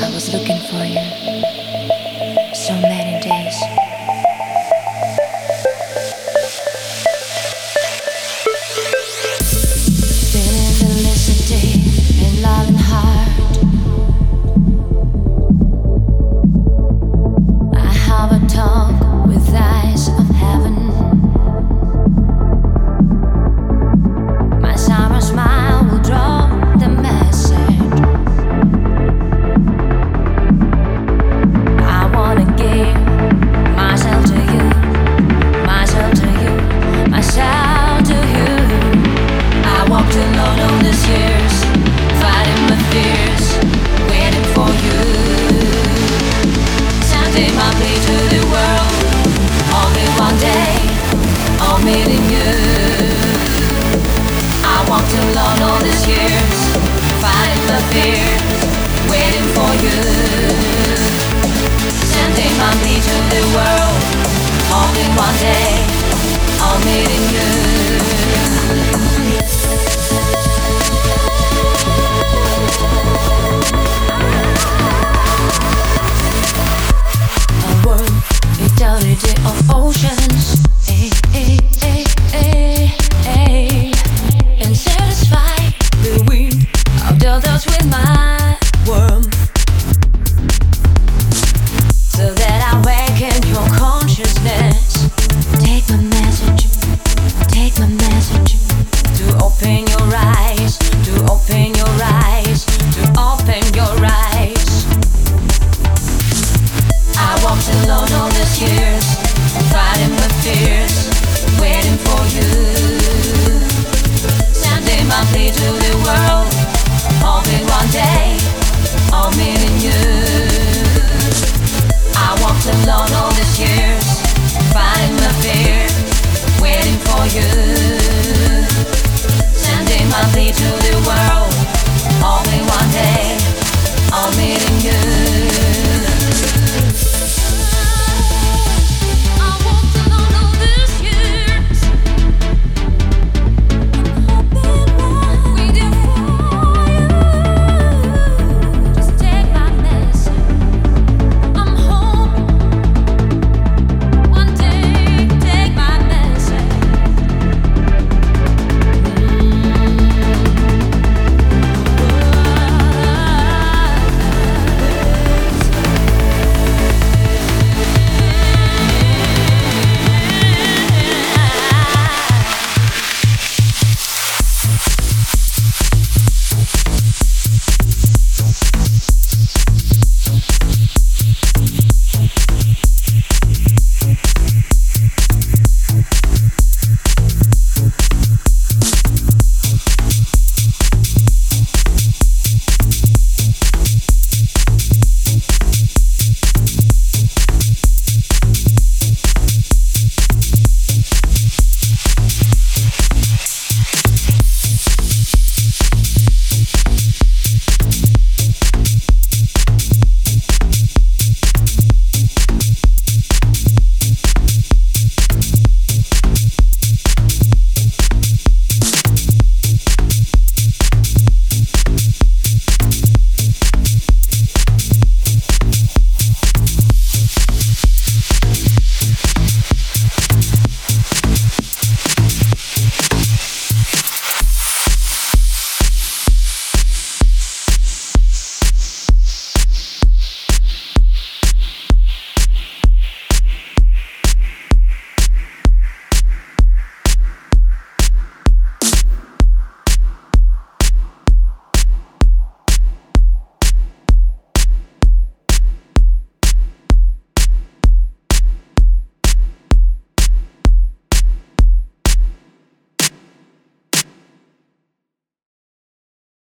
I was looking for you. for you. Sending my me to the world, Only one day I'll meet you.